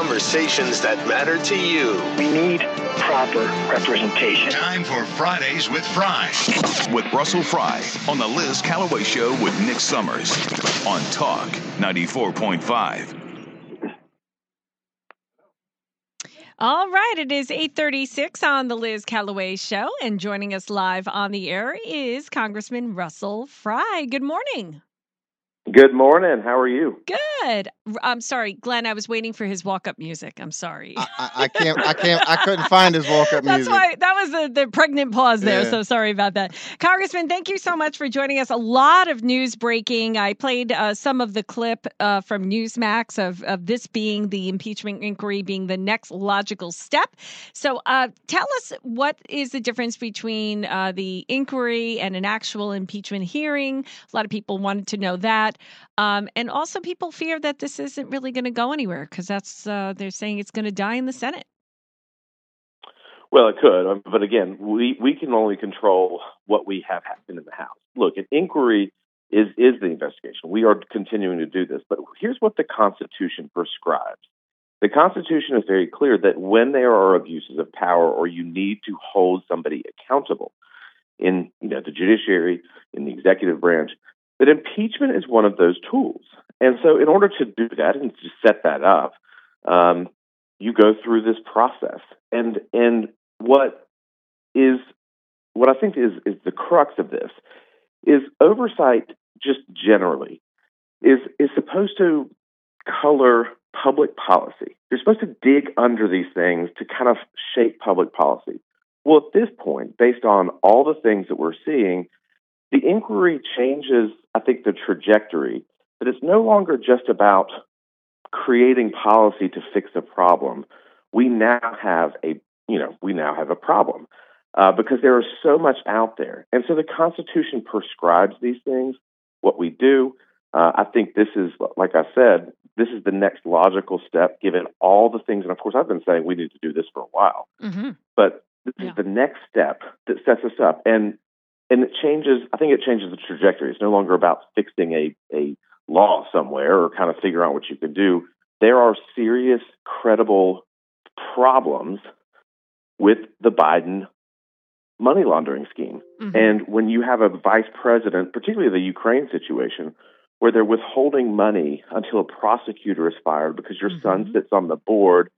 conversations that matter to you. We need proper representation. Time for Frydays with Fry. With Russell Fry on the Liz Callaway Show with Nick Summers on Talk 94.5. All right, it is 8:36 on the Liz Callaway show and joining us live on the air is Congressman Russell Fry. Good morning. Good morning. How are you? Good. I'm sorry, Glenn. I was waiting for his walk-up music. I'm sorry. I, I, I can't. I can't. I couldn't find his walk-up music. That's music. why that was the, the pregnant pause there. Yeah. So sorry about that, Congressman. Thank you so much for joining us. A lot of news breaking. I played uh, some of the clip uh, from Newsmax of of this being the impeachment inquiry being the next logical step. So uh, tell us what is the difference between uh, the inquiry and an actual impeachment hearing. A lot of people wanted to know that. Um, and also, people fear that this isn't really going to go anywhere because that's uh, they're saying it's going to die in the Senate. Well, it could, um, but again, we we can only control what we have happen in the House. Look, an inquiry is is the investigation. We are continuing to do this, but here's what the Constitution prescribes. The Constitution is very clear that when there are abuses of power or you need to hold somebody accountable in you know the judiciary, in the executive branch, that impeachment is one of those tools. And so, in order to do that and to set that up, um, you go through this process. And and what is what I think is is the crux of this is oversight just generally is is supposed to color public policy. You're supposed to dig under these things to kind of shape public policy. Well, at this point, based on all the things that we're seeing, the inquiry changes, I think, the trajectory. That it's no longer just about creating policy to fix a problem. We now have a, you know, we now have a problem uh, because there is so much out there, and so the Constitution prescribes these things. What we do, uh, I think, this is, like I said, this is the next logical step, given all the things. And of course, I've been saying we need to do this for a while, Mm-hmm. but this Yeah. is the next step that sets us up, and and it changes. I think it changes the trajectory. It's no longer about fixing a a law somewhere or kind of figuring out what you can do. There are serious, credible problems with the Biden money laundering scheme. Mm-hmm. And when you have a vice president, particularly the Ukraine situation, where they're withholding money until a prosecutor is fired because your son Mhm. sits on the board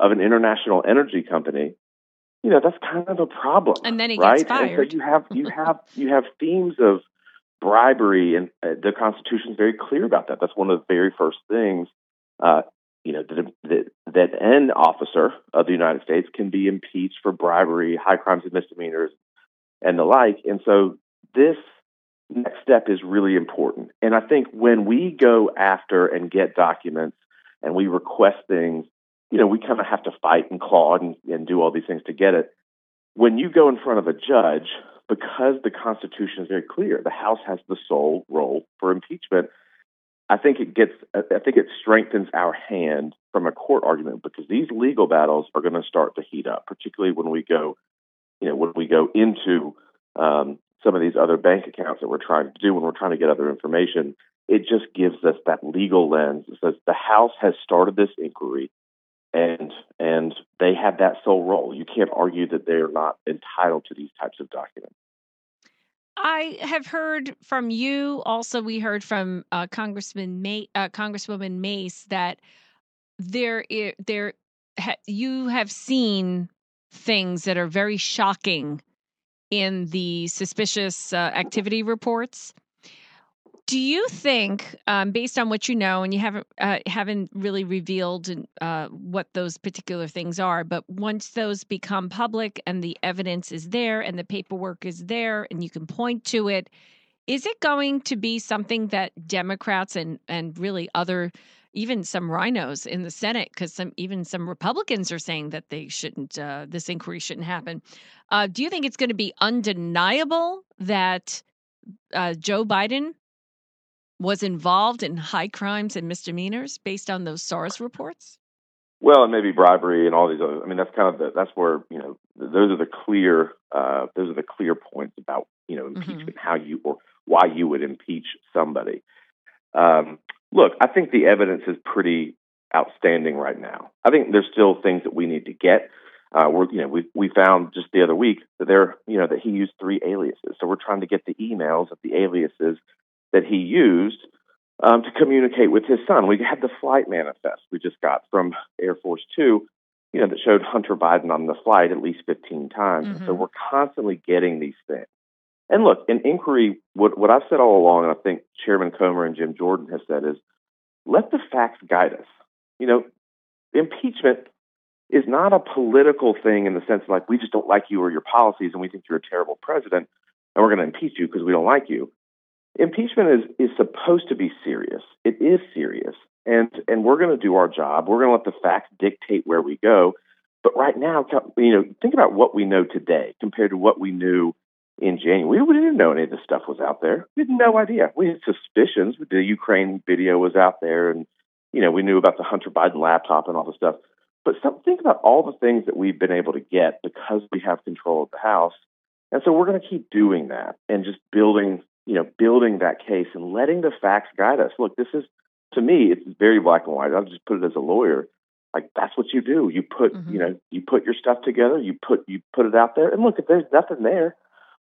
of an international energy company, you know that's kind of a problem. And then he right? gets And so you have you have you have themes of bribery, and uh, the Constitution is very clear about that. That's one of the very first things. Uh, you know that, that that an officer of the United States can be impeached for bribery, high crimes and misdemeanors, and the like. And so this next step is really important. And I think when we go after and get documents and we request things, you know, we kind of have to fight and claw and, and do all these things to get it. When you go in front of a judge, because the Constitution is very clear, the House has the sole role for impeachment. I think it gets, I think it strengthens our hand from a court argument because these legal battles are going to start to heat up, particularly when we go, you know, when we go into um, some of these other bank accounts that we're trying to do when we're trying to get other information. It just gives us that legal lens. It says the House has started this inquiry, and and they have that sole role. You can't argue that they're not entitled to these types of documents. I have heard from you. Also, we heard from uh, Congressman May, uh, Congresswoman Mace that there, there, ha, you have seen things that are very shocking in the suspicious uh, activity reports. Do you think, um, based on what you know, and you haven't uh, haven't really revealed uh, what those particular things are, but once those become public and the evidence is there and the paperwork is there and you can point to it, is it going to be something that Democrats and and really other even some RINOs in the Senate, because some even some Republicans are saying that they shouldn't, uh, this inquiry shouldn't happen. Uh, do you think it's going to be undeniable that uh, Joe Biden was involved in high crimes and misdemeanors based on those SARS reports? Well, and maybe bribery and all these other. I mean, that's kind of the, that's where you know those are the clear uh, those are the clear points about you know impeachment, how you or why you would impeach somebody. Um, look, I think the evidence is pretty outstanding right now. I think there's still things that we need to get. Uh, we're, you know, we we found just the other week that there, you know, that he used three aliases. So we're trying to get the emails of the aliases that he used um, to communicate with his son. We had the flight manifest we just got from Air Force Two, you know, that showed Hunter Biden on the flight at least 15 times. Mm-hmm. So we're constantly getting these things. And look, in inquiry, what, what I've said all along, and I think Chairman Comer and Jim Jordan have said, is let the facts guide us. You know, impeachment is not a political thing in the sense of like we just don't like you or your policies and we think you're a terrible president and we're going to impeach you because we don't like you. Impeachment is is supposed to be serious. It is serious, and and we're going to do our job. We're going to let the facts dictate where we go. But right now, you know, think about what we know today compared to what we knew in January. We didn't know any of this stuff was out there. We had no idea. We had suspicions. The Ukraine video was out there, and you know, we knew about the Hunter Biden laptop and all the stuff. But some, think about all the things that we've been able to get because we have control of the House. And so we're going to keep doing that and just building, you know, building that case and letting the facts guide us. Look, this is, to me, it's very black and white. I'll just put it as a lawyer. Like that's what you do. You put, mm-hmm. you know, you put your stuff together. You put you put it out there. And look, if there's nothing there,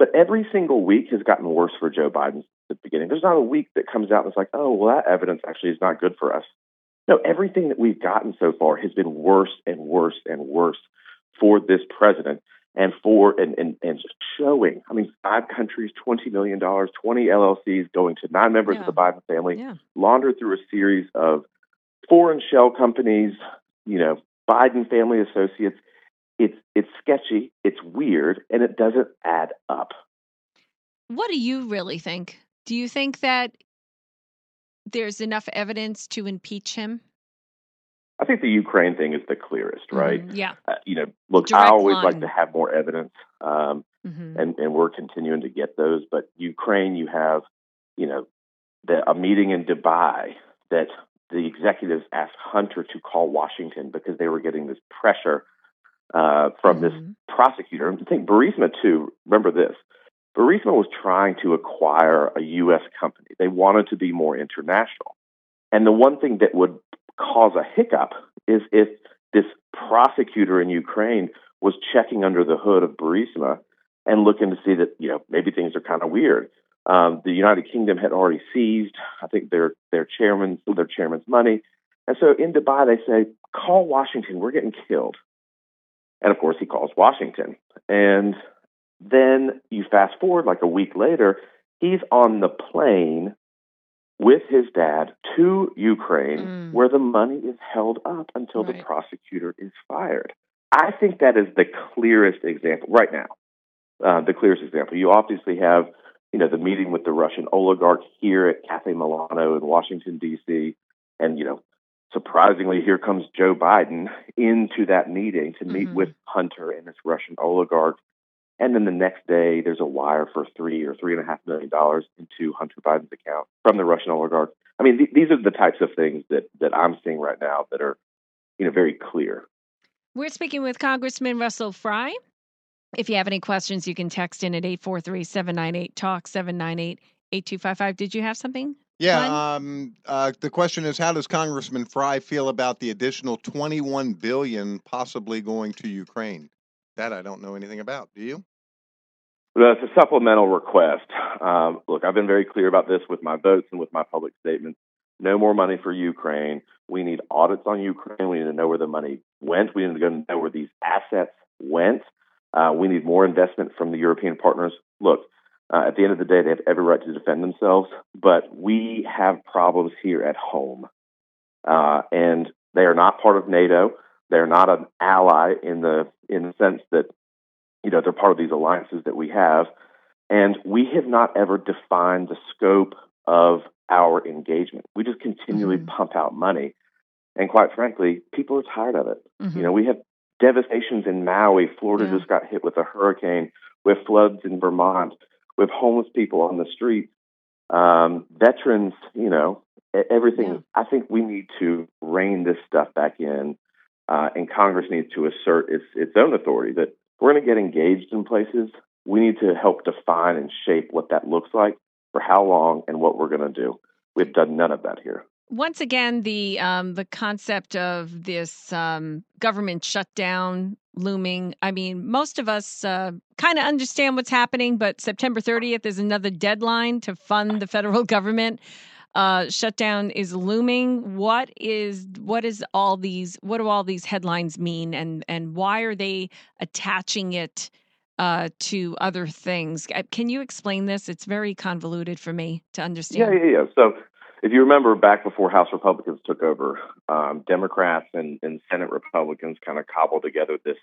but every single week has gotten worse for Joe Biden at the beginning. There's not a week that comes out and it's like, oh, well, that evidence actually is not good for us. No, everything that we've gotten so far has been worse and worse and worse for this president and for and, and, and showing. I mean, five countries, twenty million dollars, twenty LLCs going to nine members yeah. of the Biden family, yeah. laundered through a series of foreign shell companies, you know, Biden family associates. It's it's sketchy, it's weird, and it doesn't add up. What do you really think? Do you think that there's enough evidence to impeach him? I think the Ukraine thing is the clearest, right? Mm, yeah. Uh, you know, look, Direct I always line. like to have more evidence, um, mm-hmm. and and we're continuing to get those. But Ukraine, you have, you know, the, a meeting in Dubai that the executives asked Hunter to call Washington because they were getting this pressure uh, from mm-hmm. this prosecutor. And I think Burisma too. Remember this: Burisma was trying to acquire a U.S. company. They wanted to be more international. And the one thing that would cause a hiccup is if this prosecutor in Ukraine was checking under the hood of Burisma and looking to see that, you know, maybe things are kind of weird. Um, the United Kingdom had already seized, I think, their their chairman, their chairman's money. And so in Dubai, they say, call Washington, we're getting killed. And of course, he calls Washington. And then you fast forward like a week later, he's on the plane with his dad to Ukraine, mm. where the money is held up until right. the prosecutor is fired. I think that is the clearest example right now. Uh, the clearest example. You obviously have, you know, the meeting with the Russian oligarch here at Cafe Milano in Washington D.C. And you know, surprisingly, here comes Joe Biden into that meeting to meet mm-hmm. with Hunter and this Russian oligarch and then the next day, there's a wire for three or three and a half million dollars into Hunter Biden's account from the Russian oligarch. I mean, th- these are the types of things that that I'm seeing right now that are, you know, very clear. We're speaking with Congressman Russell Fry. If you have any questions, you can text in at 843 798 TALK 798 8255. Did you have something? Yeah. Um, uh, the question is, how does Congressman Fry feel about the additional 21 billion possibly going to Ukraine? That I don't know anything about. Do you? Well, it's a supplemental request. Um, look, I've been very clear about this with my votes and with my public statements. No more money for Ukraine. We need audits on Ukraine. We need to know where the money went. We need to know where these assets went. Uh, we need more investment from the European partners. Look, uh, at the end of the day, they have every right to defend themselves, but we have problems here at home. Uh, and they are not part of NATO. They're not an ally in the in the sense that you know, they're part of these alliances that we have. And we have not ever defined the scope of our engagement. We just continually mm-hmm. pump out money. And quite frankly, people are tired of it. Mm-hmm. You know, we have devastations in Maui. Florida yeah. just got hit with a hurricane. We have floods in Vermont. We have homeless people on the streets. Um, veterans, you know, everything. Yeah. I think we need to rein this stuff back in, uh, and Congress needs to assert its its own authority that we're going to get engaged in places. We need to help define and shape what that looks like for how long and what we're going to do. We've done none of that here. once again, the um, the concept of this um, government shutdown looming. I mean, most of us uh, kind of understand what's happening, but September 30th is another deadline to fund the federal government. Uh, shutdown is looming. What is what is all these? What do all these headlines mean, and and why are they attaching it uh, to other things? Uh, can you explain this? It's very convoluted for me to understand. Yeah, yeah, yeah. So if you remember back before House Republicans took over, um, Democrats and, and, Senate Republicans kind of cobbled together this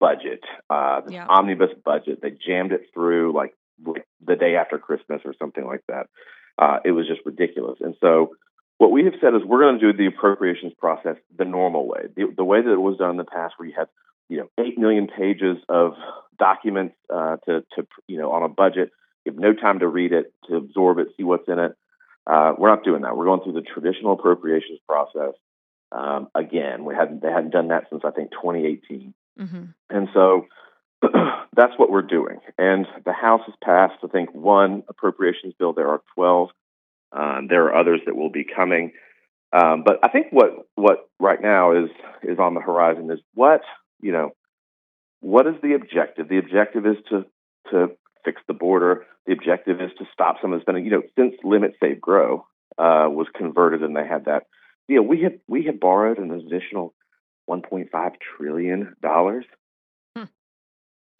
budget, uh, this yeah. omnibus budget. They jammed it through like, like, the day after Christmas or something like that. Uh, it was just ridiculous. And so, what we have said is we're going to do the appropriations process the normal way, the, the way that it was done in the past, where you had you know eight million pages of documents uh, to to you know on a budget. You have no time to read it, to absorb it, see what's in it uh, we're not doing that. We're going through the traditional appropriations process. Um, again, we hadn't they hadn't done that since I think 2018, mm-hmm. and so that's what we're doing. And the House has passed, I think, one appropriations bill. There are 12. Um, there are others that will be coming. Um, but I think what what right now is is on the horizon is what you know. What is the objective? The objective is to to fix the border. The objective is to stop some of the spending. You know, since Limit Save Grow uh, was converted and they had that, you know, we had we had borrowed an additional 1.5 trillion dollars.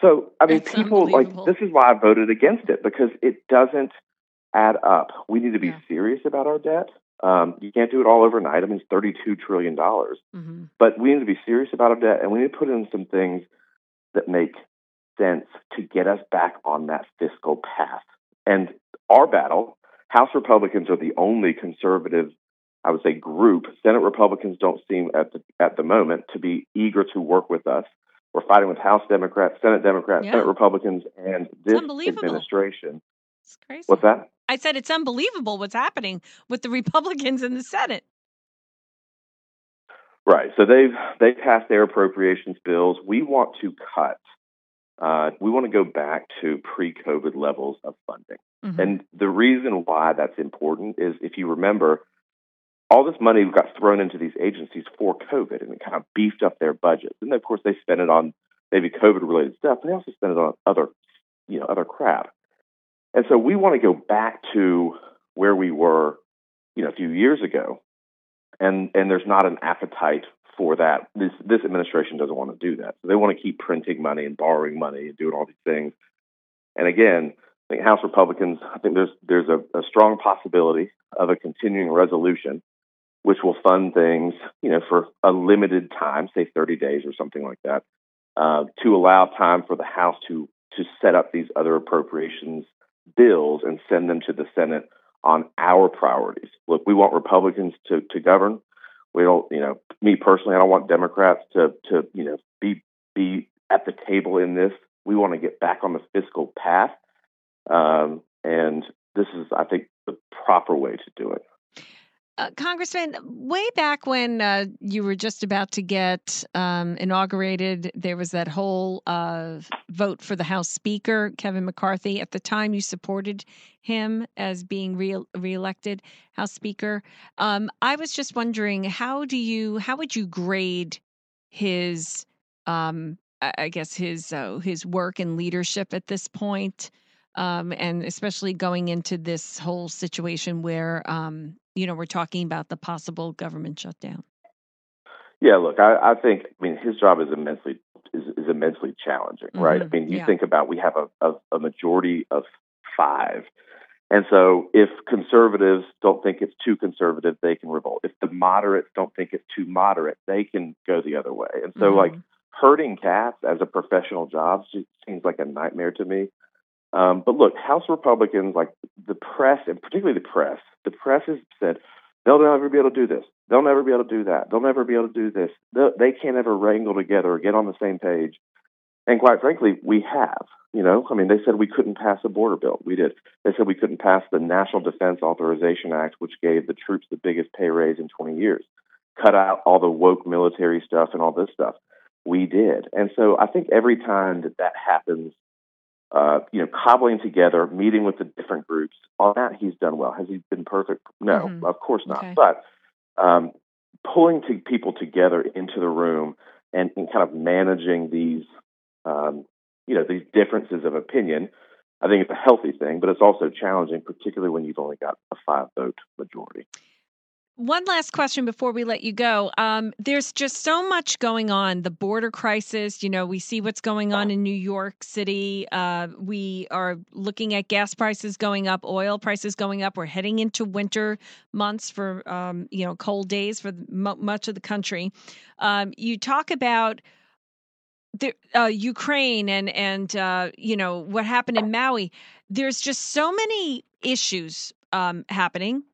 So I mean, That's people like this is why I voted against it because it doesn't add up. We need to be yeah. serious about our debt. Um, you can't do it all overnight. I mean, it's thirty-two trillion dollars, mm-hmm. but we need to be serious about our debt, and we need to put in some things that make sense to get us back on that fiscal path. And our battle, House Republicans are the only conservative, I would say, group. Senate Republicans don't seem at the at the moment to be eager to work with us. We're fighting with House Democrats, Senate Democrats, yeah. Senate Republicans, and this administration. It's crazy. What's that? I said it's unbelievable what's happening with the Republicans in the Senate. Right. So they've they passed their appropriations bills. We want to cut uh, we want to go back to pre COVID levels of funding. Mm-hmm. And the reason why that's important is if you remember, all this money got thrown into these agencies for COVID and it kind of beefed up their budgets. And of course, they spent it on maybe COVID related stuff, but they also spent it on other, you know, other crap. And so we want to go back to where we were, you know, a few years ago. And and there's not an appetite for that. This this administration doesn't want to do that. So they want to keep printing money and borrowing money and doing all these things. And again, I think House Republicans, I think there's there's a, a strong possibility of a continuing resolution which will fund things, you know, for a limited time, say 30 days or something like that, uh, to allow time for the House to to set up these other appropriations bills and send them to the Senate on our priorities. Look, we want Republicans to to govern. We don't, you know, me personally, I don't want Democrats to to you know be be at the table in this. We want to get back on the fiscal path, um, and this is, I think, the proper way to do it. Uh, Congressman, way back when uh, you were just about to get um, inaugurated, there was that whole uh, vote for the House Speaker, Kevin McCarthy. At the time, you supported him as being re- reelected House Speaker. Um, I was just wondering, how do you, how would you grade his, um, I guess his uh, his work and leadership at this point? Um, and especially going into this whole situation where um, you know we're talking about the possible government shutdown. Yeah, look, I, I think I mean his job is immensely is, is immensely challenging, mm-hmm. right? I mean, you yeah. think about we have a, a, a majority of five, and so if conservatives don't think it's too conservative, they can revolt. If the moderates don't think it's too moderate, they can go the other way. And so, mm-hmm. like herding cats as a professional job seems like a nightmare to me. Um, but look, House Republicans, like the press, and particularly the press, the press has said they'll never be able to do this. They'll never be able to do that. They'll never be able to do this. They'll, they can't ever wrangle together or get on the same page. And quite frankly, we have. You know, I mean, they said we couldn't pass a border bill. We did. They said we couldn't pass the National Defense Authorization Act, which gave the troops the biggest pay raise in 20 years. Cut out all the woke military stuff and all this stuff. We did. And so I think every time that that happens, uh, you know, cobbling together, meeting with the different groups. On that, he's done well. Has he been perfect? No, mm-hmm. of course not. Okay. But um, pulling to people together into the room and, and kind of managing these, um, you know, these differences of opinion. I think it's a healthy thing, but it's also challenging, particularly when you've only got a five vote majority. One last question before we let you go. Um, there's just so much going on. The border crisis, you know, we see what's going on in New York City. Uh, we are looking at gas prices going up, oil prices going up. We're heading into winter months for, um, you know, cold days for m- much of the country. Um, you talk about the, uh, Ukraine and and uh, you know what happened in Maui. There's just so many issues um, happening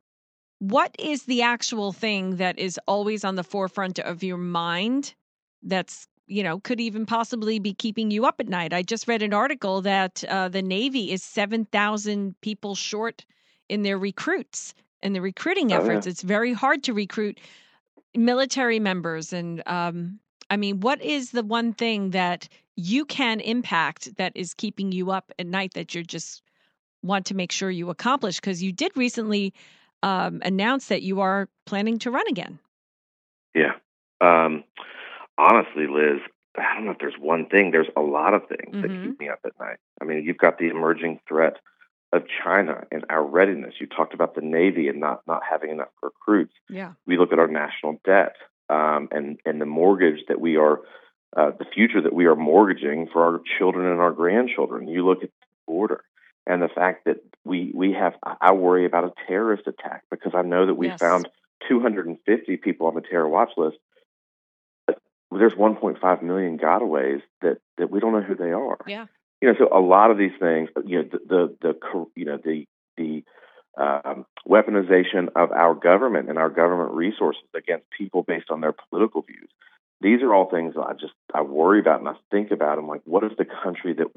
what is the actual thing that is always on the forefront of your mind that's you know could even possibly be keeping you up at night? I just read an article that uh, the navy is 7000 people short in their recruits and the recruiting efforts oh, yeah. it's very hard to recruit military members and um, i mean what is the one thing that you can impact that is keeping you up at night that you just want to make sure you accomplish? Because you did recently um, announced that you are planning to run again. Yeah. Um, honestly, Liz, I don't know if there's one thing. There's a lot of things mm-hmm. that keep me up at night. I mean, you've got the emerging threat of China and our readiness. You talked about the Navy and not not having enough recruits. Yeah. We look at our national debt um, and and the mortgage that we are, uh, the future that we are mortgaging for our children and our grandchildren. You look at the border and the fact that we we have I worry about a terrorist attack because I know that we yes. found 250 people on the terror watch list. But there's 1.5 million gotaways that that we don't know who they are. Yeah. You know, so a lot of these things, you know, the the, the you know the the um, weaponization of our government and our government resources against people based on their political views. These are all things that I just I worry about and I think about. I'm like, what is the country that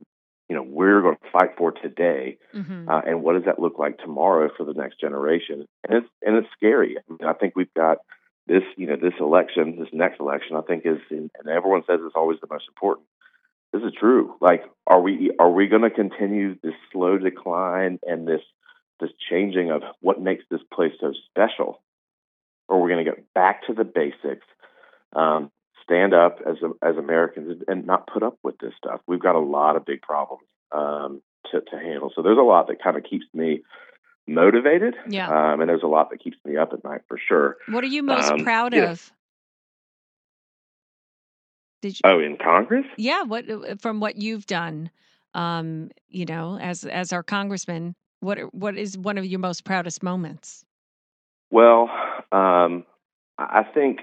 you know we're going to fight for today, mm-hmm. uh, and what does that look like tomorrow for the next generation? And it's and it's scary. I, mean, I think we've got this you know this election, this next election. I think is and everyone says it's always the most important. This is true. Like, are we are we going to continue this slow decline and this this changing of what makes this place so special, or we're going to get back to the basics? Um, stand up as as Americans and not put up with this stuff. We've got a lot of big problems um, to to handle. So there's a lot that kind of keeps me motivated. Yeah. Um, and there's a lot that keeps me up at night for sure. What are you most um, proud yeah. of? Did you? Oh, in Congress? Yeah. What uh, from what you've done? Um, you know, as as our congressman, what what is one of your most proudest moments? Well, um, I think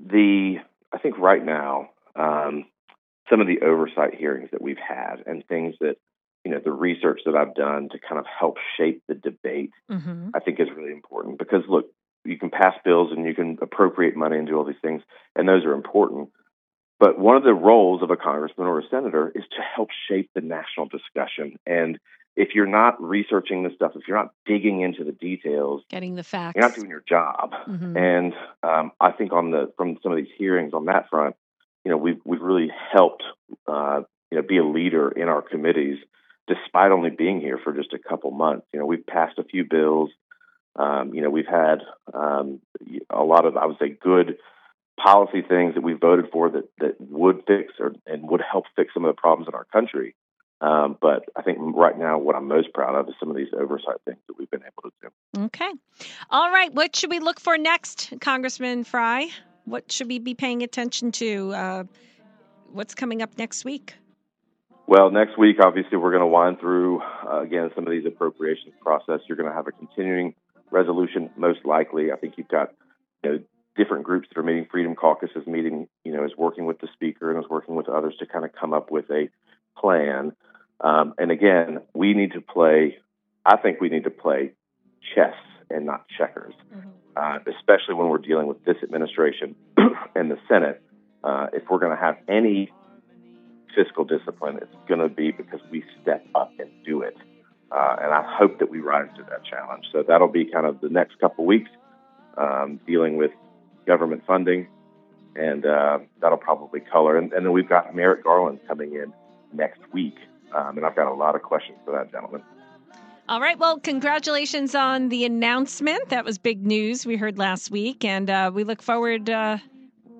the I think right now um, some of the oversight hearings that we've had and things that you know the research that I've done to kind of help shape the debate mm-hmm. I think is really important because look you can pass bills and you can appropriate money and do all these things and those are important but one of the roles of a congressman or a senator is to help shape the national discussion and if you're not researching this stuff, if you're not digging into the details, getting the facts, you're not doing your job. Mm-hmm. And um, I think on the from some of these hearings on that front, you know, we've we've really helped uh, you know be a leader in our committees, despite only being here for just a couple months. You know, we've passed a few bills. Um, you know, we've had um, a lot of I would say good policy things that we voted for that that would fix or and would help fix some of the problems in our country. Um, but I think right now, what I'm most proud of is some of these oversight things that we've been able to do. Okay. All right. What should we look for next, Congressman Fry? What should we be paying attention to? Uh, what's coming up next week? Well, next week, obviously, we're going to wind through, uh, again, some of these appropriations process. You're going to have a continuing resolution, most likely. I think you've got you know, different groups that are meeting. Freedom Caucus is meeting, you know, is working with the speaker and is working with others to kind of come up with a plan. Um, and again, we need to play, I think we need to play chess and not checkers, mm-hmm. uh, especially when we're dealing with this administration and the Senate. Uh, if we're going to have any fiscal discipline, it's going to be because we step up and do it. Uh, and I hope that we rise to that challenge. So that'll be kind of the next couple weeks um, dealing with government funding, and uh, that'll probably color. And, and, then we've got Merrick Garland coming in next week um, and I've got a lot of questions for that gentleman. All right. Well, congratulations on the announcement. That was big news we heard last week, and uh, we look forward uh,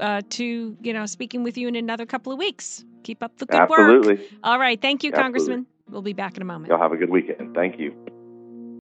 uh, to you know speaking with you in another couple of weeks. Keep up the good work. Absolutely. All right. Thank you, Absolutely. Congressman. We'll be back in a moment. Y'all have a good weekend. Thank you.